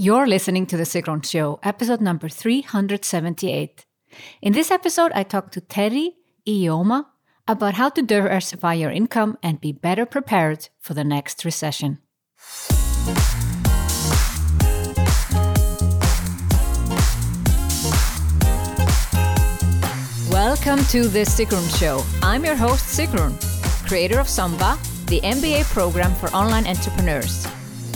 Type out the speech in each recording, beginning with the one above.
You're listening to The Sigrun Show, episode number 378. In this episode, I talk to Teri Ijeoma about how to diversify your income and be better prepared for the next recession. Welcome to The Sigrun Show. I'm your host, Sigrun, creator of SUMBA, the MBA program for online entrepreneurs.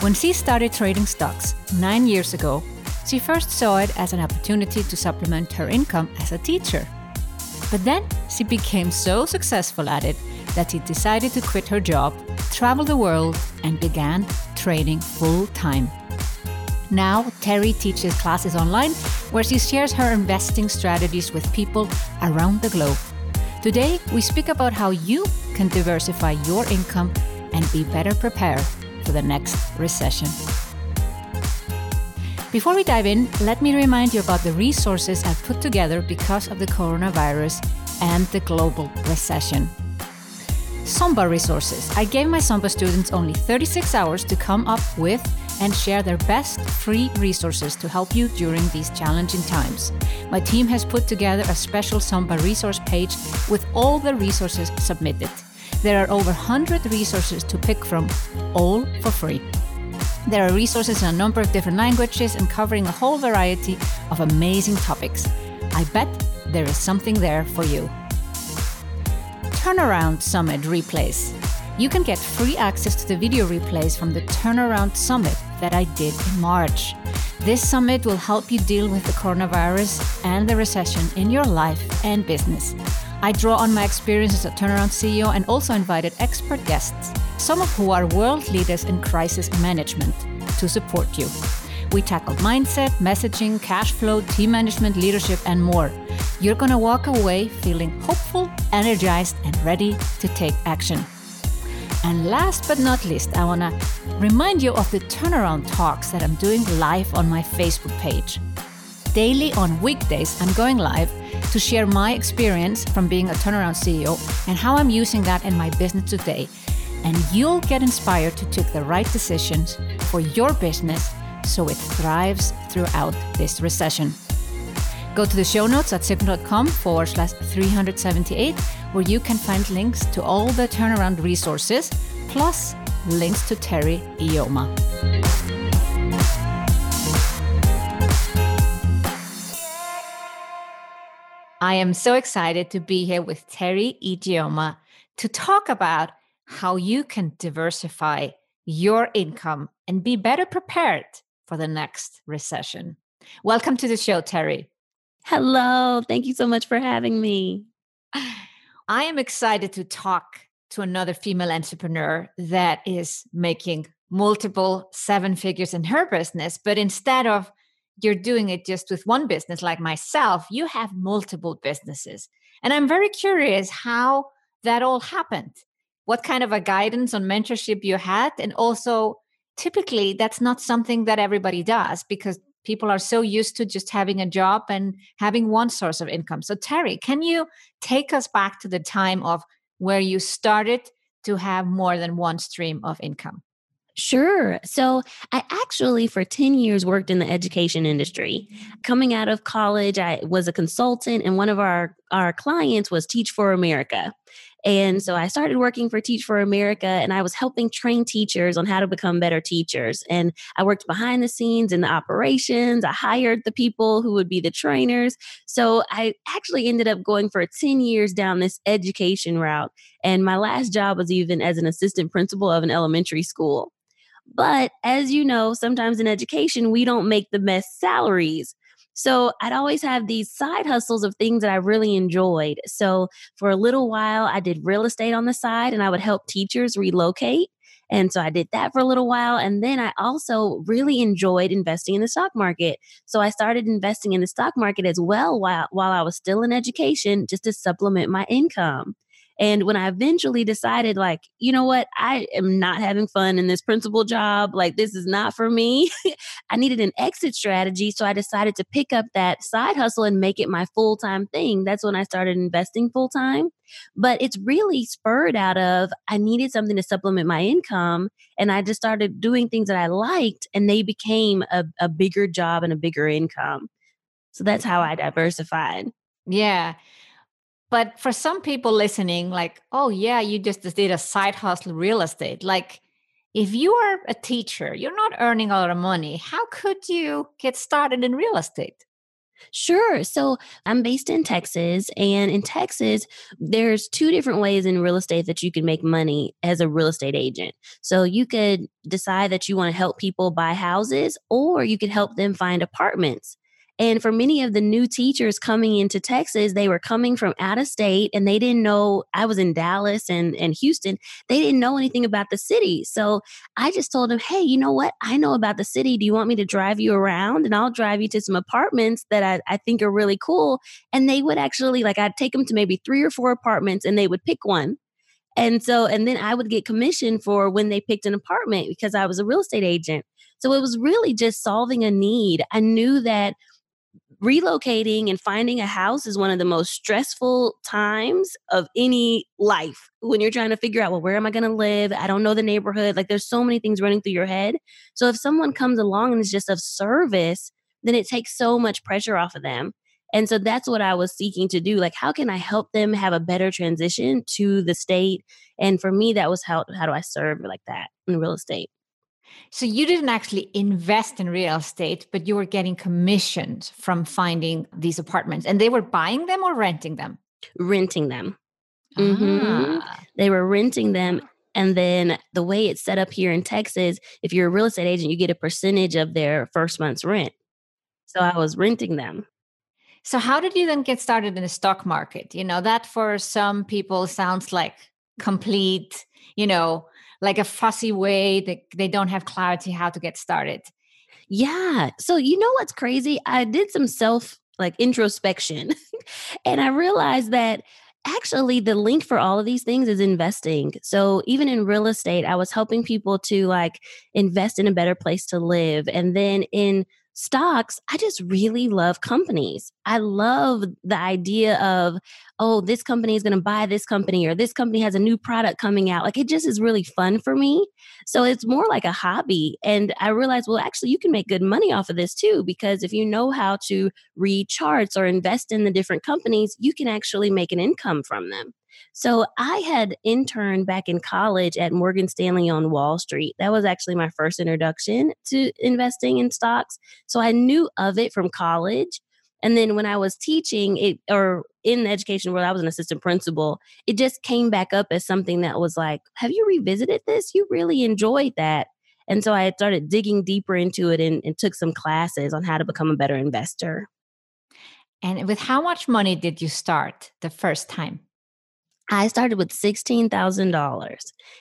When she started trading stocks nine years ago, she first saw it as an opportunity to supplement her income as a teacher. But then she became so successful at it that she decided to quit her job, travel the world, and began trading full time. Now, Teri teaches classes online where she shares her investing strategies with people around the globe. Today, we speak about how you can diversify your income and be better prepared for the next recession. Before we dive in, let me remind you about the resources I've put together because of the coronavirus and the global recession. SUMBA resources. I gave my SUMBA students only 36 hours to come up with and share their best free resources to help you during these challenging times. My team has put together a special SUMBA resource page with all the resources submitted. There are over 100 resources to pick from, all for free. There are resources in a number of different languages and covering a whole variety of amazing topics. I bet there is something there for you. Turnaround Summit replays. You can get free access to the video replays from the Turnaround Summit that I did in March. This summit will help you deal with the coronavirus and the recession in your life and business. I draw on my experience as a turnaround CEO and also invited expert guests, some of who are world leaders in crisis management, to support you. We tackled mindset, messaging, cash flow, team management, leadership, and more. You're going to walk away feeling hopeful, energized, and ready to take action. And last but not least, I want to remind you of the turnaround talks that I'm doing live on my Facebook page. Daily on weekdays, I'm going live to share my experience from being a turnaround CEO and how I'm using that in my business today. And you'll get inspired to take the right decisions for your business so it thrives throughout this recession. Go to the show notes at sigrun.com forward slash 378, where you can find links to all the turnaround resources, plus links to Teri Ijeoma. I am so excited to be here with Teri Ijeoma to talk about how you can diversify your income and be better prepared for the next recession. Welcome to the show, Teri. Hello. Thank you so much for having me. I am excited to talk to another female entrepreneur that is making multiple seven figures in her business, but instead of you're doing it just with one business like myself, you have multiple businesses. And I'm very curious how that all happened. What kind of a guidance on mentorship you had and also typically that's not something that everybody does because people are so used to just having a job and having one source of income. So, Teri, can you take us back to the time of where you started to have more than one stream of income? Sure. So I actually, for 10 years, worked in the education industry. Coming out of college, I was a consultant, and one of our, our clients was Teach for America. And so I started working for Teach for America and I was helping train teachers on how to become better teachers. And I worked behind the scenes in the operations. I hired the people who would be the trainers. So I actually ended up going for 10 years down this education route. And my last job was even as an assistant principal of an elementary school. But as you know, sometimes in education, we don't make the best salaries. So I'd always have these side hustles of things that I really enjoyed. So for a little while, I did real estate on the side and I would help teachers relocate. And so I did that for a little while. And then I also really enjoyed investing in the stock market. So I started investing in the stock market as well while, while I was still in education just to supplement my income. And when I eventually decided, like, you know what, I am not having fun in this principal job, like, this is not for me, I needed an exit strategy. So I decided to pick up that side hustle and make it my full time thing. That's when I started investing full time. But it's really spurred out of I needed something to supplement my income. And I just started doing things that I liked, and they became a, a bigger job and a bigger income. So that's how I diversified. Yeah. But for some people listening, like, oh, yeah, you just did a side hustle real estate. Like, if you are a teacher, you're not earning a lot of money. How could you get started in real estate? Sure. So I'm based in Texas, and in Texas, there's two different ways in real estate that you can make money as a real estate agent. So you could decide that you want to help people buy houses, or you could help them find apartments. And for many of the new teachers coming into Texas, they were coming from out of state and they didn't know I was in Dallas and, and Houston. They didn't know anything about the city. So I just told them, hey, you know what? I know about the city. Do you want me to drive you around? And I'll drive you to some apartments that I, I think are really cool. And they would actually, like, I'd take them to maybe three or four apartments and they would pick one. And so, and then I would get commission for when they picked an apartment because I was a real estate agent. So it was really just solving a need. I knew that relocating and finding a house is one of the most stressful times of any life when you're trying to figure out well where am i going to live? I don't know the neighborhood. Like there's so many things running through your head. So if someone comes along and is just of service then it takes so much pressure off of them. And so that's what i was seeking to do like how can i help them have a better transition to the state? And for me that was how how do i serve like that in real estate so you didn't actually invest in real estate, but you were getting commissions from finding these apartments, and they were buying them or renting them. Renting them. Mm-hmm. Ah. They were renting them. And then the way it's set up here in Texas, if you're a real estate agent, you get a percentage of their first month's rent. So I was renting them. So how did you then get started in the stock market? You know, that for some people sounds like complete, you know, like a fussy way that they don't have clarity how to get started. Yeah. So you know what's crazy? I did some self like introspection and I realized that actually the link for all of these things is investing. So even in real estate, I was helping people to like invest in a better place to live. And then in stocks, I just really love companies. I love the idea of, oh, this company is going to buy this company or this company has a new product coming out. Like it just is really fun for me. So it's more like a hobby. And I realized, well, actually, you can make good money off of this too, because if you know how to read charts or invest in the different companies, you can actually make an income from them. So I had interned back in college at Morgan Stanley on Wall Street. That was actually my first introduction to investing in stocks. So I knew of it from college. And then when I was teaching it or in the education world, I was an assistant principal, it just came back up as something that was like, have you revisited this? You really enjoyed that. And so I started digging deeper into it and, and took some classes on how to become a better investor. And with how much money did you start the first time? I started with $16,000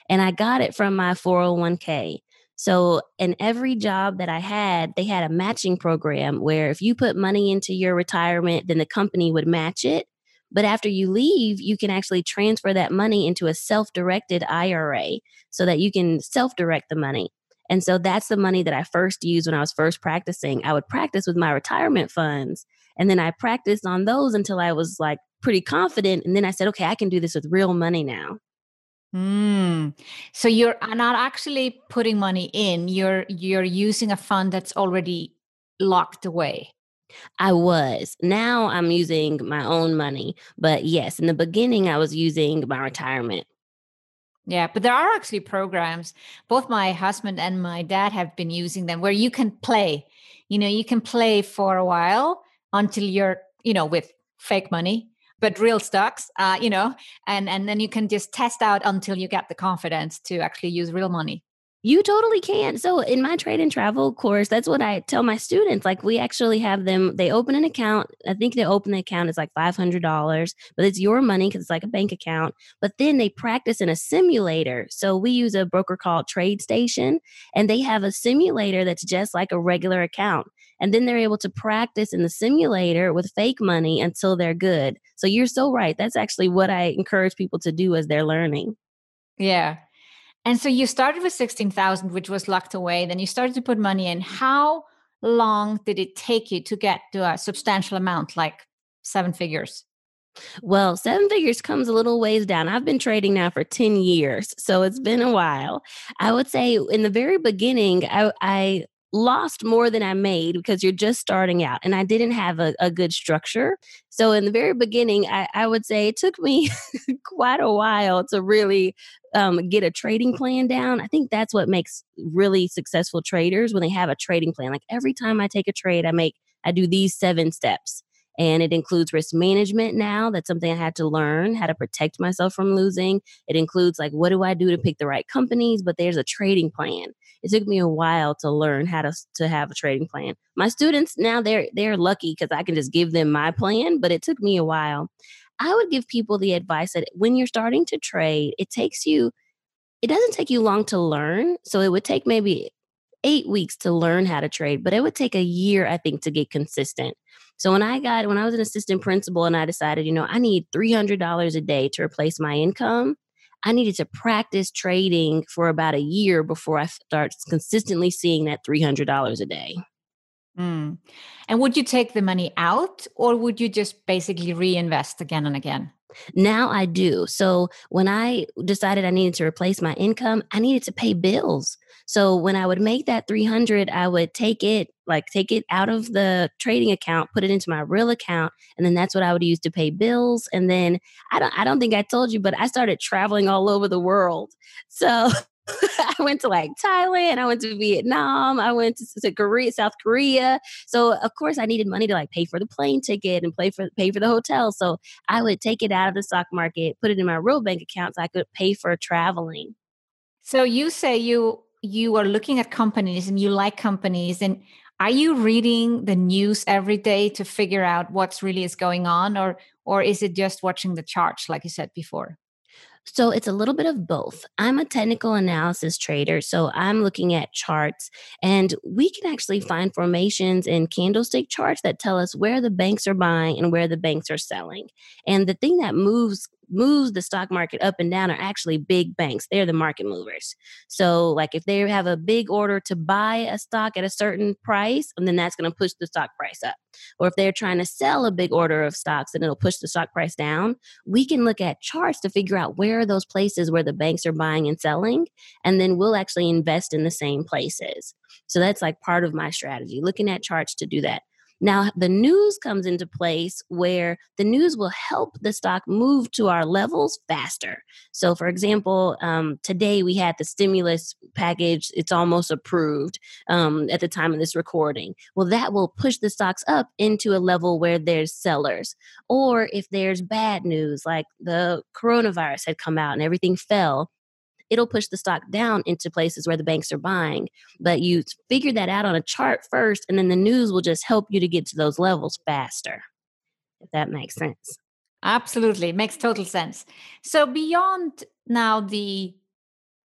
and I got it from my 401k. So, in every job that I had, they had a matching program where if you put money into your retirement, then the company would match it. But after you leave, you can actually transfer that money into a self directed IRA so that you can self direct the money. And so that's the money that I first used when I was first practicing. I would practice with my retirement funds. And then I practiced on those until I was like pretty confident. And then I said, okay, I can do this with real money now. Mm. So you're not actually putting money in. You're you're using a fund that's already locked away. I was. Now I'm using my own money. But yes, in the beginning I was using my retirement. Yeah, but there are actually programs. Both my husband and my dad have been using them where you can play. You know, you can play for a while until you're, you know, with fake money but real stocks uh, you know and and then you can just test out until you get the confidence to actually use real money You totally can. So in my trade and travel course, that's what I tell my students. Like we actually have them, they open an account. I think they open the account is like $500, but it's your money because it's like a bank account. But then they practice in a simulator. So we use a broker called TradeStation and they have a simulator that's just like a regular account. And then they're able to practice in the simulator with fake money until they're good. So you're so right. That's actually what I encourage people to do as they're learning. Yeah. And so you started with 16,000, which was locked away. Then you started to put money in. Mm-hmm. How long did it take you to get to a substantial amount, like seven figures? Well, seven figures comes a little ways down. I've been trading now for 10 years, so it's been a while. I would say in the very beginning, I, I lost more than I made because you're just starting out. And I didn't have a, a good structure. So in the very beginning, I, I would say it took me quite a while to really um, get a trading plan down. I think that's what makes really successful traders when they have a trading plan. Like every time I take a trade, I make I do these seven steps and it includes risk management now that's something i had to learn how to protect myself from losing. It includes like what do i do to pick the right companies but there's a trading plan. It took me a while to learn how to to have a trading plan. My students now they're they're lucky because i can just give them my plan but it took me a while. I would give people the advice that when you're starting to trade it takes you it doesn't take you long to learn so it would take maybe eight weeks to learn how to trade, but it would take a year, I think, to get consistent. So when I got when I was an assistant principal and I decided, you know, I need $300 a day to replace my income, I needed to practice trading for about a year before I start consistently seeing that $300 a day. Mm. And would you take the money out or would you just basically reinvest again and again? Now I do. So when I decided I needed to replace my income, I needed to pay bills. So when I would make that 300, I would take it like take it out of the trading account, put it into my real account, and then that's what I would use to pay bills. And then I don't I don't think I told you, but I started traveling all over the world. So I went to like Thailand, I went to Vietnam, I went to, to, Korea, South Korea. So of course I needed money to like pay for the plane ticket and pay for pay for the hotel. So I would take it out of the stock market, put it in my real bank account so I could pay for traveling. So you say you you are looking at companies and you like companies and are you reading the news every day to figure out what's really is going on or or is it just watching the charts like you said before so it's a little bit of both. I'm a technical analysis trader, so I'm looking at charts, and we can actually find formations in candlestick charts that tell us where the banks are buying and where the banks are selling. And the thing that moves moves the stock market up and down are actually big banks. They're the market movers. So, like if they have a big order to buy a stock at a certain price, and then that's going to push the stock price up. Or if they're trying to sell a big order of stocks and it'll push the stock price down, we can look at charts to figure out where are those places where the banks are buying and selling, and then we'll actually invest in the same places. So that's like part of my strategy, looking at charts to do that. Now, the news comes into place where the news will help the stock move to our levels faster. So, for example, um, today we had the stimulus package, it's almost approved um, at the time of this recording. Well, that will push the stocks up into a level where there's sellers. Or if there's bad news, like the coronavirus had come out and everything fell, it'll push the stock down into places where the banks are buying. But you figure that out on a chart first, and then the news will just help you to get to those levels faster, if that makes sense. Absolutely, makes total sense. So, beyond now the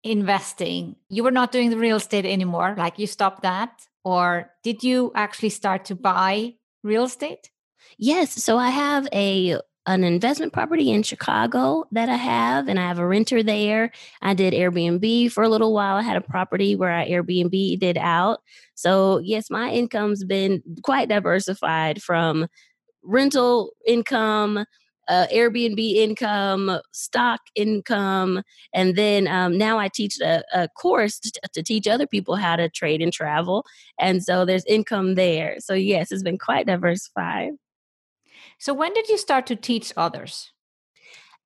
investing, you were not doing the real estate anymore, like you stopped that, or did you actually start to buy real estate? Yes. So I have a an investment property in Chicago that I have, and I have a renter there. I did Airbnb for a little while. I had a property where I Airbnb did out. So, yes, my income's been quite diversified from rental income, uh, Airbnb income, stock income, and then um, now I teach a, a course to, to, teach other people how to trade and travel. And so there's income there. So, yes, it's been quite diversified. So when did you start to teach others?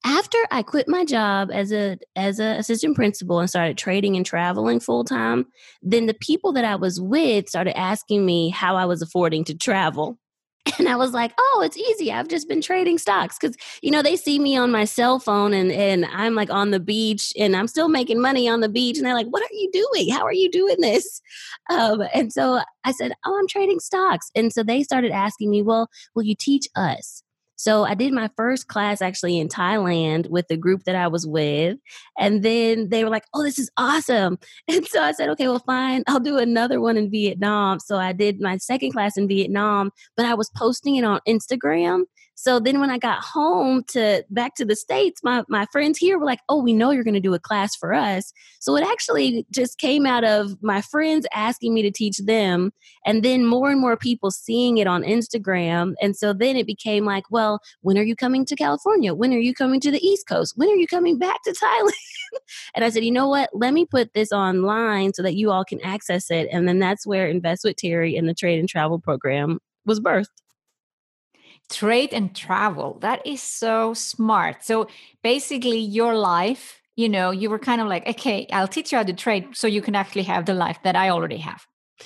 After I quit my job as a as an assistant principal and started trading and traveling full time, then the people that I was with started asking me how I was affording to travel. And I was like, oh, it's easy. I've just been trading stocks. Cause, you know, they see me on my cell phone and, and I'm like on the beach and I'm still making money on the beach. And they're like, what are you doing? How are you doing this? Um, and so I said, oh, I'm trading stocks. And so they started asking me, well, will you teach us? So I did my first class actually in Thailand with the group that I was with. And then they were like, oh, this is awesome. And so I said, okay, well, fine. I'll do another one in Vietnam. So I did my second class in Vietnam, but I was posting it on Instagram. So then when I got home to back to the States, my, my friends here were like, oh, we know you're going to do a class for us. So it actually just came out of my friends asking me to teach them and then more and more people seeing it on Instagram. And so then it became like, well, when are you coming to California? When are you coming to the East Coast? When are you coming back to Thailand? and I said, you know what? Let me put this online so that you all can access it. And then that's where Invest with Teri and the Trade and Travel program was birthed trade and travel. That is so smart. So basically, your life, you know, you were kind of like, okay, I'll teach you how to trade so you can actually have the life that I already have.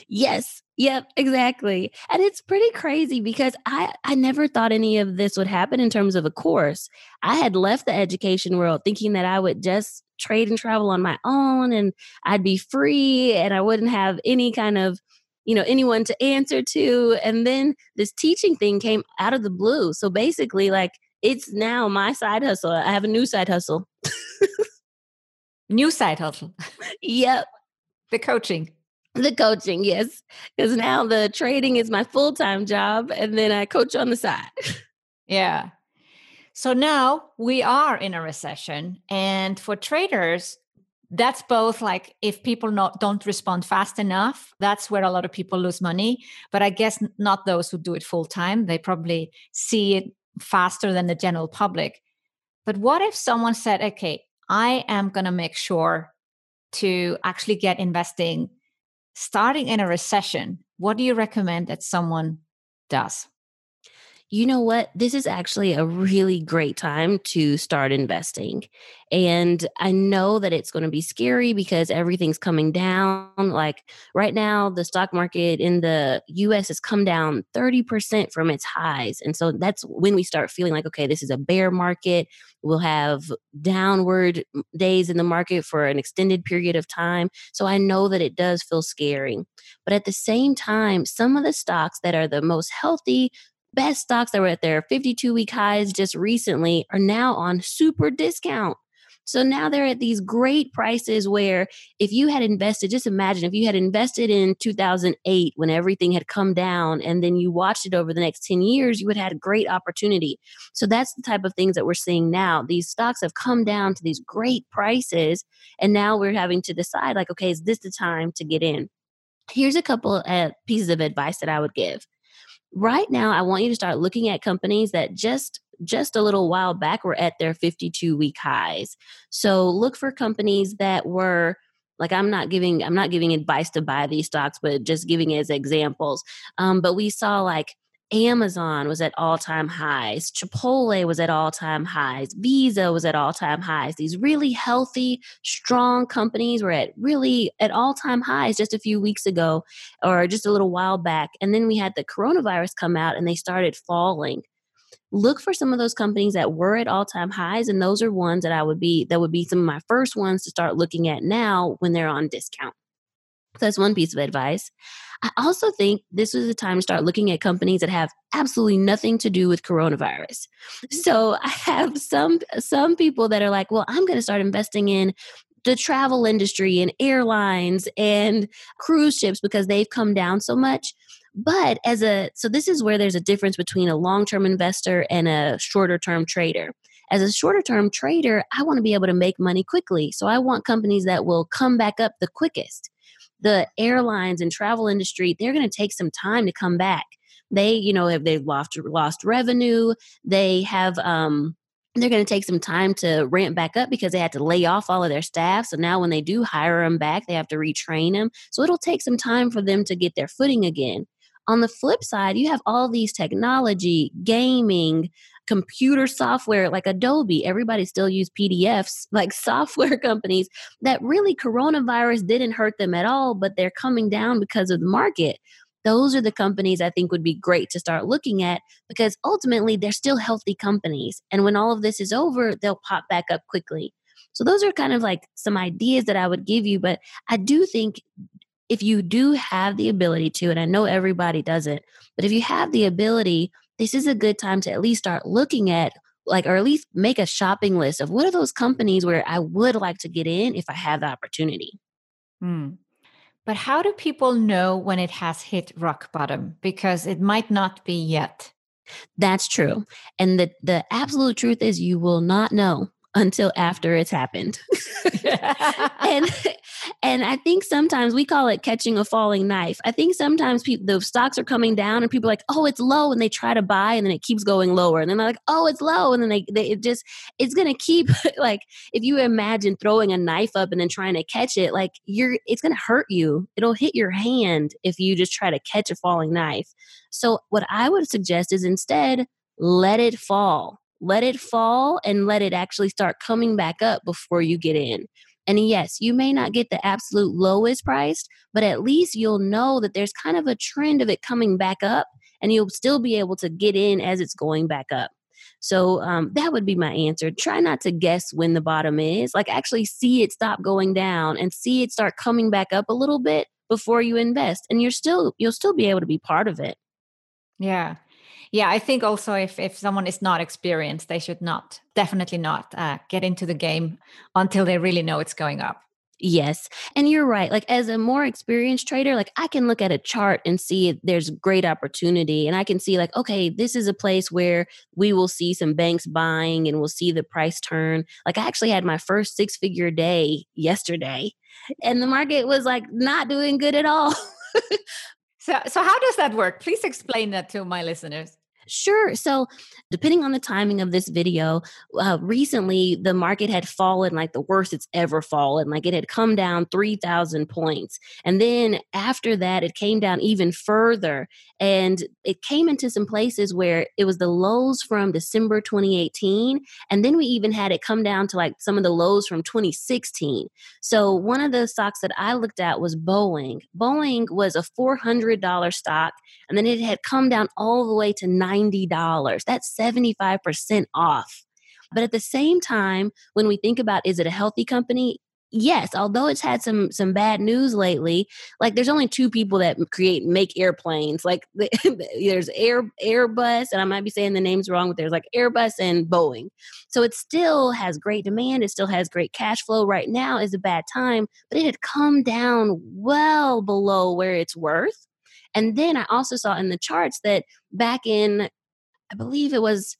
Yes. Yep, exactly. And it's pretty crazy because I I never thought any of this would happen in terms of a course. I had left the education world thinking that I would just trade and travel on my own and I'd be free and I wouldn't have any kind of you know anyone to answer to and then this teaching thing came out of the blue. So basically like it's now my side hustle. I have a new side hustle. New side hustle. Yep. The coaching. The coaching yes. Because now the trading is my full-time job and then i coach on the side. Yeah. So now we are in a recession and for traders that's both like if people not don't respond fast enough that's where a lot of people lose money but i guess not those who do it full time they probably see it faster than the general public. But what if someone said okay i am going to make sure to actually get investing starting in a recession what do you recommend that someone does you know what? This is actually a really great time to start investing. And I know that it's going to be scary because everything's coming down. Like right now, the stock market in the US has come down 30% from its highs. And so that's when we start feeling like, okay, this is a bear market. We'll have downward days in the market for an extended period of time. So I know that it does feel scary. But at the same time, some of the stocks that are the most healthy, best stocks that were at their 52 week highs just recently are now on super discount. So now they're at these great prices where if you had invested, just imagine if you had invested in 2008 when everything had come down and then you watched it over the next 10 years, you would have had a great opportunity. So that's the type of things that we're seeing now. These stocks have come down to these great prices. And now we're having to decide like, okay, is this the time to get in? Here's a couple of pieces of advice that I would give right now i want you to start looking at companies that just just a little while back were at their 52 week highs. So look for companies that were like i'm not giving i'm not giving advice to buy these stocks but just giving as examples. Um, but we saw like Amazon was at all time highs. Chipotle was at all time highs. Visa was at all time highs. These really healthy, strong companies were at really at all time highs just a few weeks ago or just a little while back. And then we had the coronavirus come out and they started falling. Look for some of those companies that were at all time highs. And those are ones that I would be, that would be some of my first ones to start looking at now when they're on discount. That's one piece of advice. I also think this was the time to start looking at companies that have absolutely nothing to do with coronavirus. So I have some some people that are like, well, I'm going to start investing in the travel industry and airlines and cruise ships because they've come down so much. But as a so this is where there's a difference between a long-term investor and a shorter-term trader. As a shorter term trader, I want to be able to make money quickly. So I want companies that will come back up the quickest the airlines and travel industry, they're going to take some time to come back. They, you know, have they've lost lost revenue. They have um they're going to take some time to ramp back up because they had to lay off all of their staff. So now when they do hire them back, they have to retrain them. So it'll take some time for them to get their footing again. On the flip side, you have all these technology, gaming, computer software like Adobe, everybody still use PDFs, like software companies that really coronavirus didn't hurt them at all, but they're coming down because of the market. those are the companies I think would be great to start looking at because ultimately they're still healthy companies. And when all of this is over, they'll pop back up quickly. So those are kind of like some ideas that I would give you. But I do think if you do have the ability to, and I know everybody doesn't, but if you have the ability, this is a good time to at least start looking at like or at least make a shopping list of what are those companies where I would like to get in if I have the opportunity. Hmm. But how do people know when it has hit rock bottom? Because it might not be yet. That's true. And the, the absolute truth is you will not know until after it's happened. and and I think sometimes we call it catching a falling knife. I think sometimes people the stocks are coming down and people are like, "Oh, it's low," and they try to buy and then it keeps going lower. And then they're like, "Oh, it's low," and then they, they it just it's going to keep like if you imagine throwing a knife up and then trying to catch it, like you're it's going to hurt you. It'll hit your hand if you just try to catch a falling knife. So what I would suggest is instead let it fall let it fall and let it actually start coming back up before you get in. And yes, you may not get the absolute lowest price, but at least you'll know that there's kind of a trend of it coming back up and you'll still be able to get in as it's going back up. So um, that would be my answer. Try not to guess when the bottom is. Like actually see it stop going down and see it start coming back up a little bit before you invest, and you're still you'll still be able to be part of it. Yeah, yeah i think also if if someone is not experienced they should not definitely not uh, get into the game until they really know it's going up Yes. And you're right. Like as a more experienced trader, like I can look at a chart and see there's great opportunity and I can see like okay, this is a place where we will see some banks buying and we'll see the price turn. Like I actually had my first six-figure day yesterday and the market was like not doing good at all. so so how does that work? Please explain that to my listeners. Sure. So, depending on the timing of this video, uh, recently the market had fallen like the worst it's ever fallen. Like it had come down 3,000 points. And then after that, it came down even further. And it came into some places where it was the lows from December 2018. And then we even had it come down to like some of the lows from 2016. So, one of the stocks that I looked at was Boeing. Boeing was a $400 stock. And then it had come down all the way to 9 $90. That's 75% off. But at the same time, when we think about is it a healthy company? Yes, although it's had some some bad news lately, like there's only two people that create make airplanes. Like there's Air Airbus, and I might be saying the names wrong, but there's like Airbus and Boeing. So it still has great demand. It still has great cash flow. Right now is a bad time, but it had come down well below where it's worth. And then I also saw in the charts that back in, I believe it was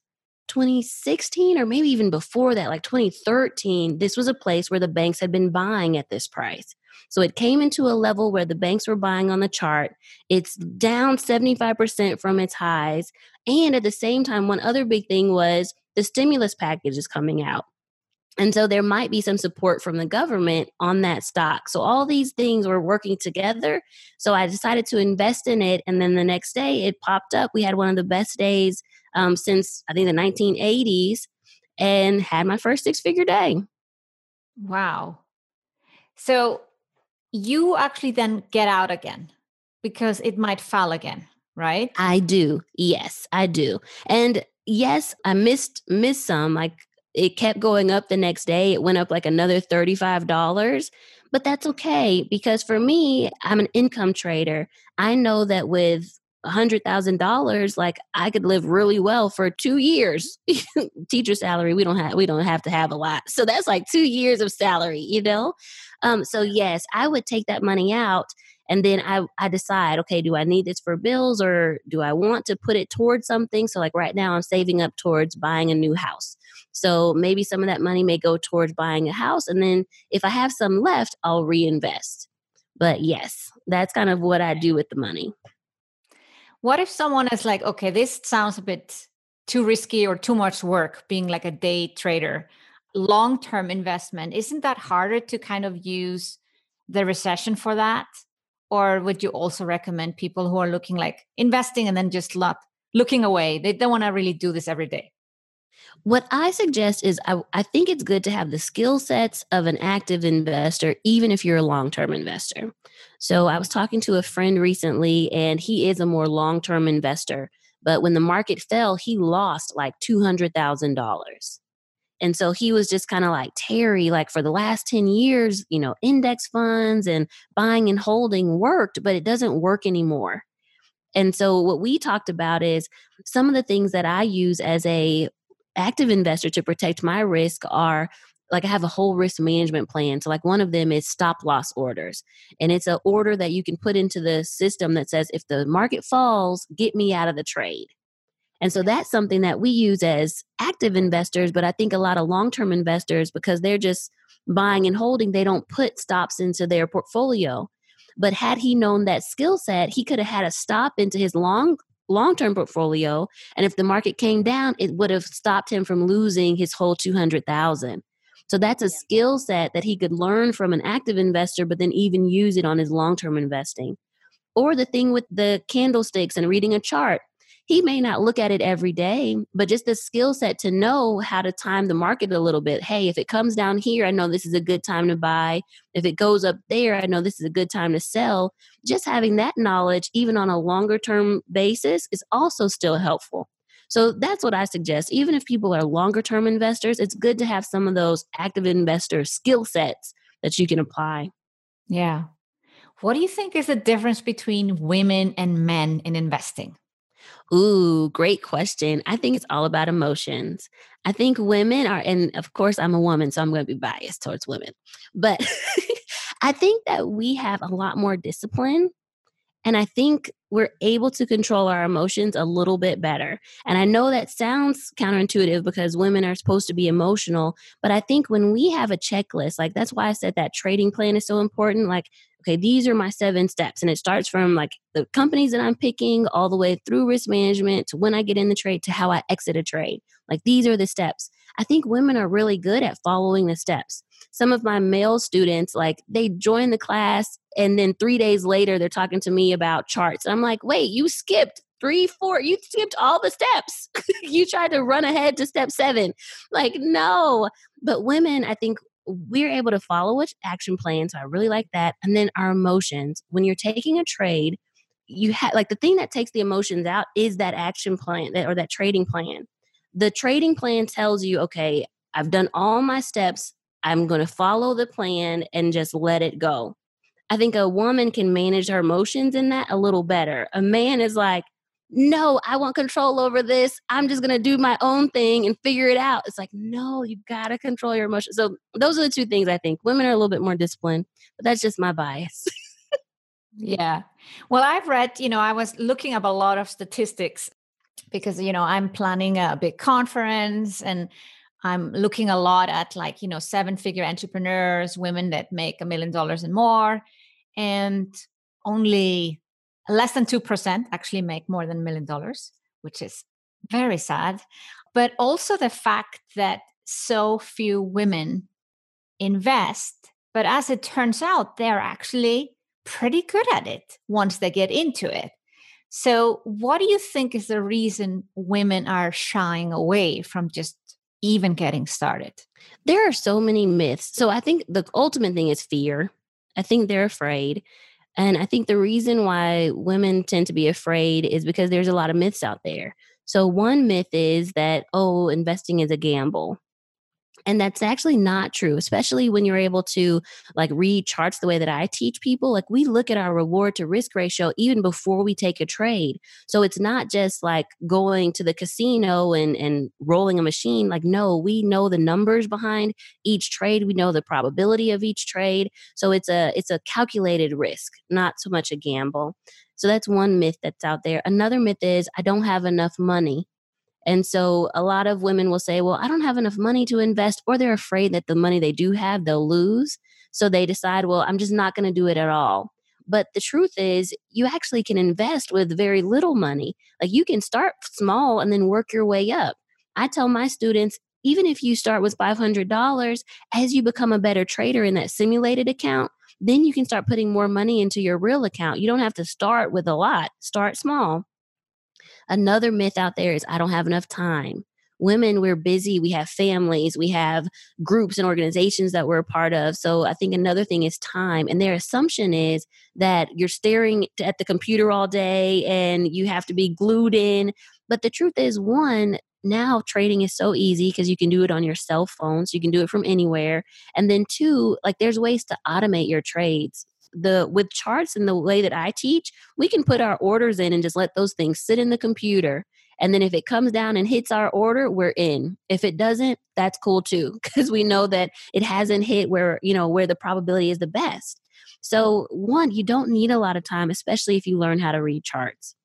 2016 or maybe even before that, like 2013, this was a place where the banks had been buying at this price. So it came into a level where the banks were buying on the chart. It's down 75% from its highs. And at the same time, one other big thing was the stimulus package is coming out. And so there might be some support from the government on that stock. So all these things were working together. So I decided to invest in it. And then the next day it popped up. We had one of the best days um, since I think the 1980s and had my first six figure day. Wow. So you actually then get out again because it might fall again, right? I do. Yes, I do. And yes, I missed missed some like it kept going up the next day. It went up like another $35. But that's okay because for me, I'm an income trader. I know that with $100,000 like I could live really well for 2 years. Teacher salary, we don't have we don't have to have a lot. So that's like 2 years of salary, you know? Um so yes, I would take that money out and then I, I decide okay do i need this for bills or do i want to put it towards something so like right now i'm saving up towards buying a new house so maybe some of that money may go towards buying a house and then if i have some left i'll reinvest. But yes that's kind of what i do with the money. What if someone is like okay this sounds a bit too risky or too much work being like a day trader. Long term investment isn't that harder to kind of use the recession for that? Or would you also recommend people who are looking like investing and then just not looking away? They don't want to really do this every day What I suggest is I, I think it's good to have the skill sets of an active investor, even if you're a long term investor. So I was talking to a friend recently, and he is a more long term investor. But when the market fell, he lost like $200,000. And so he was just kind of like, Teri, like for the last 10 years, you know, index funds and buying and holding worked, but it doesn't work anymore. And so what we talked about is some of the things that I use as a active investor to protect my risk are like I have a whole risk management plan. So like one of them is stop loss orders. And it's an order that you can put into the system that says if the market falls, get me out of the trade. And so that's something that we use as active investors, but I think a lot of long-term investors because they're just buying and holding, they don't put stops into their portfolio. But had he known that skill set, he could have had a stop into his long long-term portfolio and if the market came down, it would have stopped him from losing his whole 200,000. So that's a skill set that he could learn from an active investor, but then even use it on his long term investing. Or the thing with the candlesticks and reading a chart. He may not look at it every day, but just the skill set to know how to time the market a little bit. Hey, if it comes down here, I know this is a good time to buy. If it goes up there, I know this is a good time to sell. Just having that knowledge, even on a longer term basis, is also still helpful. So that's what I suggest. Even if people are longer term investors, it's good to have some of those active investor skill sets that you can apply. Yeah. What do you think is the difference between women and men in investing? Ooh, great question. I think it's all about emotions. I think women are, and of course, I'm a woman, so I'm going to be biased towards women, but I think that we have a lot more discipline and I think we're able to control our emotions a little bit better. And I know that sounds counterintuitive because women are supposed to be emotional, but I think when we have a checklist, like that's why I said that trading plan is so important. Like, okay, these are my seven steps. And it starts from like the companies that I'm picking all the way through risk management to when I get in the trade to how I exit a trade. Like, these are the steps. I think women are really good at following the steps some of my male students like they join the class and then three days later they're talking to me about charts. I'm like wait you skipped three four you skipped all the steps. You tried to run ahead to step seven. Like no. But women i think we're able to follow which action plan so i really like that. And then our emotions. When you're taking a trade you have like the thing that takes the emotions out is that action plan that, or that trading plan. The trading plan tells you okay i've done all my steps I'm going to follow the plan and just let it go. I think a woman can manage her emotions in that a little better. A man is like, no, I want control over this. I'm just going to do my own thing and figure it out. It's like, no, you got to control your emotions. So, those are the two things I think. Women are a little bit more disciplined, but that's just my bias. yeah. Well, I've read, you know, I was looking up a lot of statistics because, you know, I'm planning a big conference and I'm looking a lot at like, you know, seven figure entrepreneurs, women that make a million dollars and more. And only less than 2% actually make more than a million dollars, which is very sad. But also the fact that so few women invest. But as it turns out, they're actually pretty good at it once they get into it. So, what do you think is the reason women are shying away from just even getting started? There are so many myths. So I think the ultimate thing is fear. I think they're afraid. And I think the reason why women tend to be afraid is because there's a lot of myths out there. So, one myth is that, oh, investing is a gamble. And that's actually not true, especially when you're able to like read charts the way that I teach people. Like we look at our reward to risk ratio even before we take a trade. So it's not just like going to the casino and, and rolling a machine. Like, no, we know the numbers behind each trade. We know the probability of each trade. So it's a it's a calculated risk, not so much a gamble. So that's one myth that's out there. Another myth is I don't have enough money. And so a lot of women will say, well, I don't have enough money to invest, or they're afraid that the money they do have, they'll lose. So they decide, well, I'm just not going to do it at all. But the truth is, you actually can invest with very little money. Like you can start small and then work your way up. I tell my students, even if you start with $500, as you become a better trader in that simulated account, then you can start putting more money into your real account. You don't have to start with a lot, start small. Another myth out there is I don't have enough time. women, we're busy, we have families, we have groups and organizations that we're a part of. So I think another thing is time. And their assumption is that you're staring at the computer all day and you have to be glued in. But the truth is, one, now trading is so easy because you can do it on your cell phone so you can do it from anywhere and then two like there's ways to automate your trades the with charts and the way that i teach we can put our orders in and just let those things sit in the computer. And then if it comes down and hits our order we're in. If it doesn't that's cool too because we know that it hasn't hit where you know where the probability is the best. So one you don't need a lot of time especially if you learn how to read charts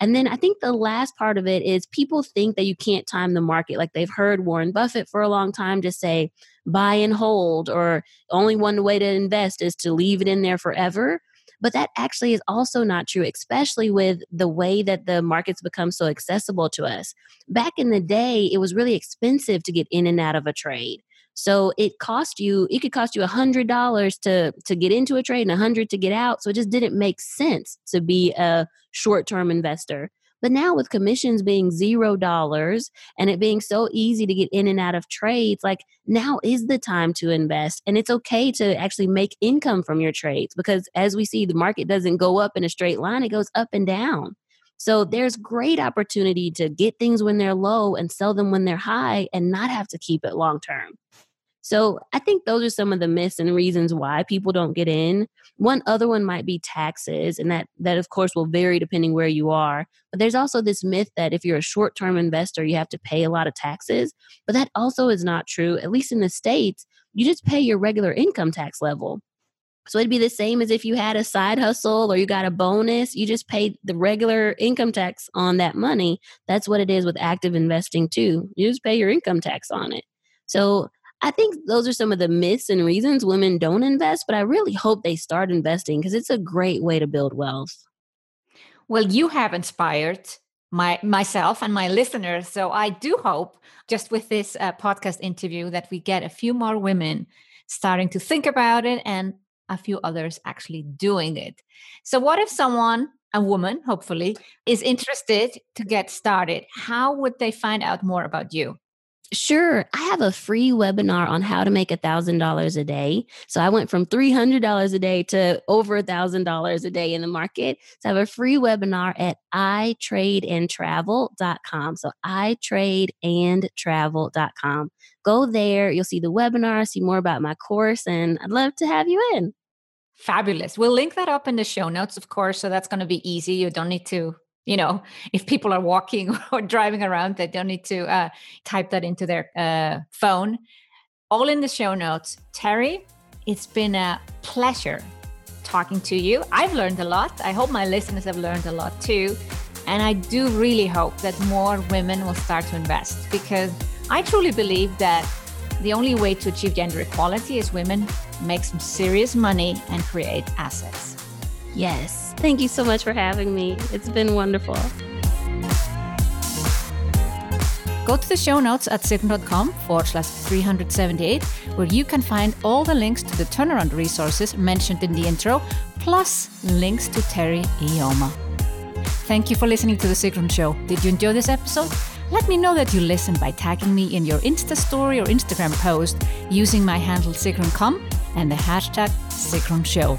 and then I think the last part of it is people think that you can't time the market. Like they've heard Warren Buffett for a long time just say buy and hold, or only one way to invest is to leave it in there forever. But that actually is also not true, especially with the way that the markets become so accessible to us. Back in the day, it was really expensive to get in and out of a trade. So it cost you, it could cost you a hundred dollars to to get into a trade and a hundred to get out. So it just didn't make sense to be a short-term investor. But now with commissions being zero dollars and it being so easy to get in and out of trades, like now is the time to invest. And it's okay to actually make income from your trades because as we see, the market doesn't go up in a straight line, it goes up and down. So there's great opportunity to get things when they're low and sell them when they're high and not have to keep it long term. So I think those are some of the myths and reasons why people don't get in. One other one might be taxes, and that that of course will vary depending where you are. But there's also this myth that if you're a short-term investor, you have to pay a lot of taxes. But that also is not true. At least in the states, you just pay your regular income tax level. So it'd be the same as if you had a side hustle or you got a bonus, you just paid the regular income tax on that money. That's what it is with active investing too. You just pay your income tax on it. So I think those are some of the myths and reasons women don't invest, but I really hope they start investing because it's a great way to build wealth. Well, you have inspired my myself and my listeners, so I do hope just with this uh, podcast interview that we get a few more women starting to think about it and a few others actually doing it. So what if someone a woman, hopefully, is interested to get started. How would they find out more about you? Sure. I have a free webinar on how to make a $1,000 a day. So I went from $300 a day to over a $1,000 a day in the market. So I have a free webinar at itradeandtravel.com. So itradeandtravel.com. Go there. You'll see the webinar, see more about my course, and I'd love to have you in. Fabulous. We'll link that up in the show notes, of course. So that's going to be easy. You don't need to you know if people are walking or driving around they don't need to uh, type that into their uh, phone. All in the show notes. Teri it's been a pleasure talking to you. I've learned a lot. I hope my listeners have learned a lot too. And i do really hope that more women will start to invest because i truly believe that the only way to achieve gender equality is women make some serious money and create assets yes Thank you so much for having me. It's been wonderful. Go to the show notes at sigrun.com forward slash 378, where you can find all the links to the turnaround resources mentioned in the intro, plus links to Teri Ijeoma. Thank you for listening to The Sigrun Show. Did you enjoy this episode? Let me know that you listened by tagging me in your Insta story or Instagram post using my handle SigrunCom and the hashtag Sigrun Show.